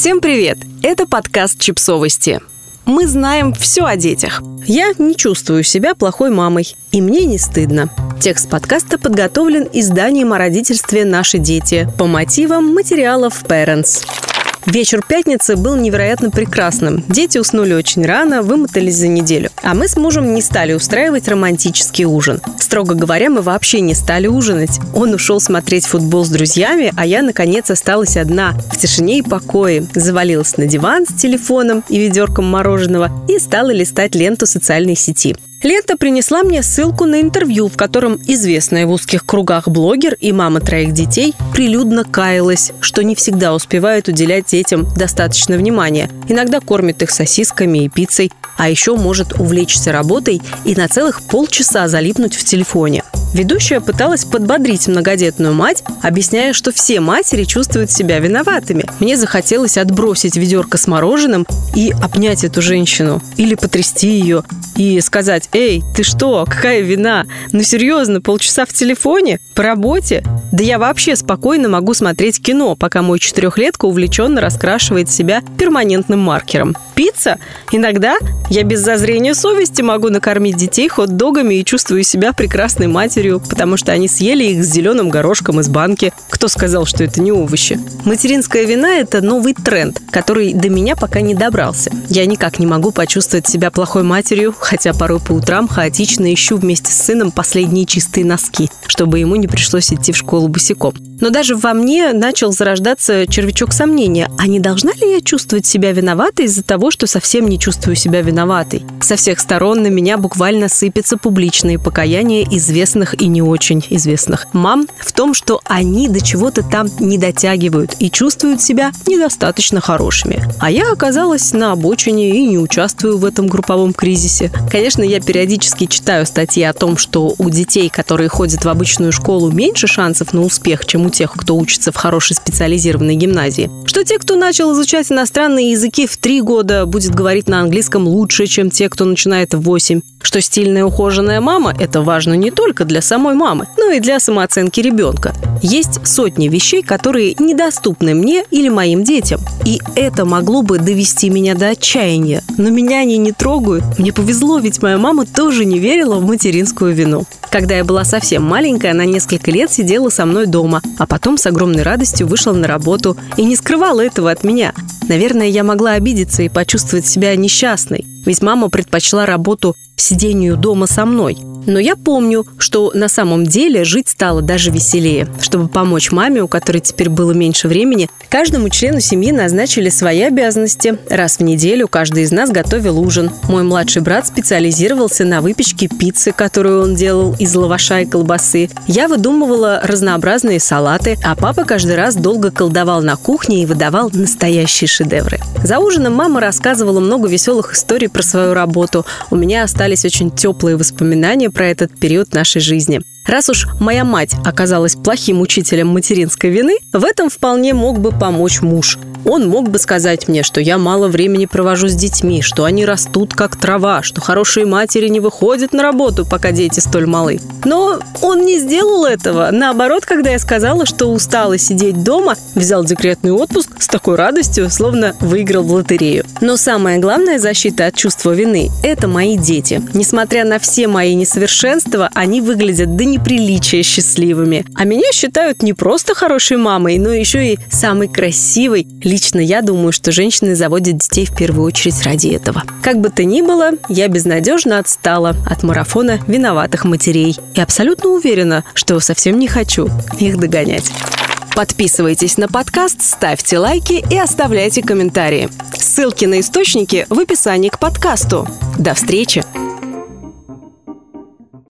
Всем привет! Это подкаст «Чипсовости». Мы знаем все о детях. Я не чувствую себя плохой мамой, и мне не стыдно. Текст подкаста подготовлен изданием о родительстве «Наши дети» по мотивам материалов Parents. Вечер пятницы был невероятно прекрасным. Дети уснули очень рано, вымотались за неделю. А мы с мужем не стали устраивать романтический ужин. Строго говоря, мы вообще не стали ужинать. Он ушел смотреть футбол с друзьями, а я, наконец, осталась одна, в тишине и покое. Завалилась на диван с телефоном и ведерком мороженого и стала листать ленту социальной сети. Лента принесла мне ссылку на интервью, в котором известная в узких кругах блогер и мама троих детей прилюдно каялась, что не всегда успевает уделять детям достаточно внимания. Иногда кормит их сосисками и пиццей, а еще может увлечься работой и на целых полчаса залипнуть в телефоне. Ведущая пыталась подбодрить многодетную мать, объясняя, что все матери чувствуют себя виноватыми. Мне захотелось отбросить ведерко с мороженым и обнять эту женщину. Или потрясти ее и сказать, эй, ты что, какая вина? Ну серьезно, полчаса в телефоне? По работе? Да я вообще спокойно могу смотреть кино, пока мой четырехлетка увлеченно раскрашивает себя перманентным маркером. Пицца? Иногда я без зазрения совести могу накормить детей хот-догами и чувствую себя прекрасной матерью, потому что они съели их с зеленым горошком из банки. Кто сказал, что это не овощи? Материнская вина – это новый тренд, который до меня пока не добрался. Я никак не могу почувствовать себя плохой матерью, хотя порой по утрам хаотично ищу вместе с сыном последние чистые носки, чтобы ему не пришлось идти в школу школу босиком. Но даже во мне начал зарождаться червячок сомнения, а не должна ли я чувствовать себя виноватой из-за того, что совсем не чувствую себя виноватой? Со всех сторон на меня буквально сыпятся публичные покаяния известных и не очень известных мам в том, что они до чего-то там не дотягивают и чувствуют себя недостаточно хорошими. А я оказалась на обочине и не участвую в этом групповом кризисе. Конечно, я периодически читаю статьи о том, что у детей, которые ходят в обычную школу, меньше шансов на успех, чем у тех, кто учится в хорошей специализированной гимназии. Что те, кто начал изучать иностранные языки в три года, будет говорить на английском лучше, чем те, кто начинает в восемь. Что стильная ухоженная мама – это важно не только для самой мамы, но и для самооценки ребенка. Есть сотни вещей, которые недоступны мне или моим детям. И это могло бы довести меня до отчаяния. Но меня они не трогают. Мне повезло, ведь моя мама тоже не верила в материнскую вину. Когда я была совсем маленькая, она несколько лет сидела со мной дома, а потом с огромной радостью вышла на работу и не скрывала этого от меня. Наверное, я могла обидеться и почувствовать себя несчастной, ведь мама предпочла работу сидению дома со мной – но я помню, что на самом деле жить стало даже веселее. Чтобы помочь маме, у которой теперь было меньше времени, каждому члену семьи назначили свои обязанности. Раз в неделю каждый из нас готовил ужин. Мой младший брат специализировался на выпечке пиццы, которую он делал из лаваша и колбасы. Я выдумывала разнообразные салаты, а папа каждый раз долго колдовал на кухне и выдавал настоящие шедевры. За ужином мама рассказывала много веселых историй про свою работу. У меня остались очень теплые воспоминания про этот период нашей жизни. Раз уж моя мать оказалась плохим учителем материнской вины, в этом вполне мог бы помочь муж. Он мог бы сказать мне, что я мало времени провожу с детьми, что они растут как трава, что хорошие матери не выходят на работу, пока дети столь малы. Но он не сделал этого. Наоборот, когда я сказала, что устала сидеть дома, взял декретный отпуск с такой радостью, словно выиграл в лотерею. Но самая главная защита от чувства вины – это мои дети. Несмотря на все мои несовершенства, они выглядят до неприличия счастливыми. А меня считают не просто хорошей мамой, но еще и самой красивой. Лично я думаю, что женщины заводят детей в первую очередь ради этого. Как бы то ни было, я безнадежно отстала от марафона виноватых матерей. И абсолютно уверена, что совсем не хочу их догонять. Подписывайтесь на подкаст, ставьте лайки и оставляйте комментарии. Ссылки на источники в описании к подкасту. До встречи!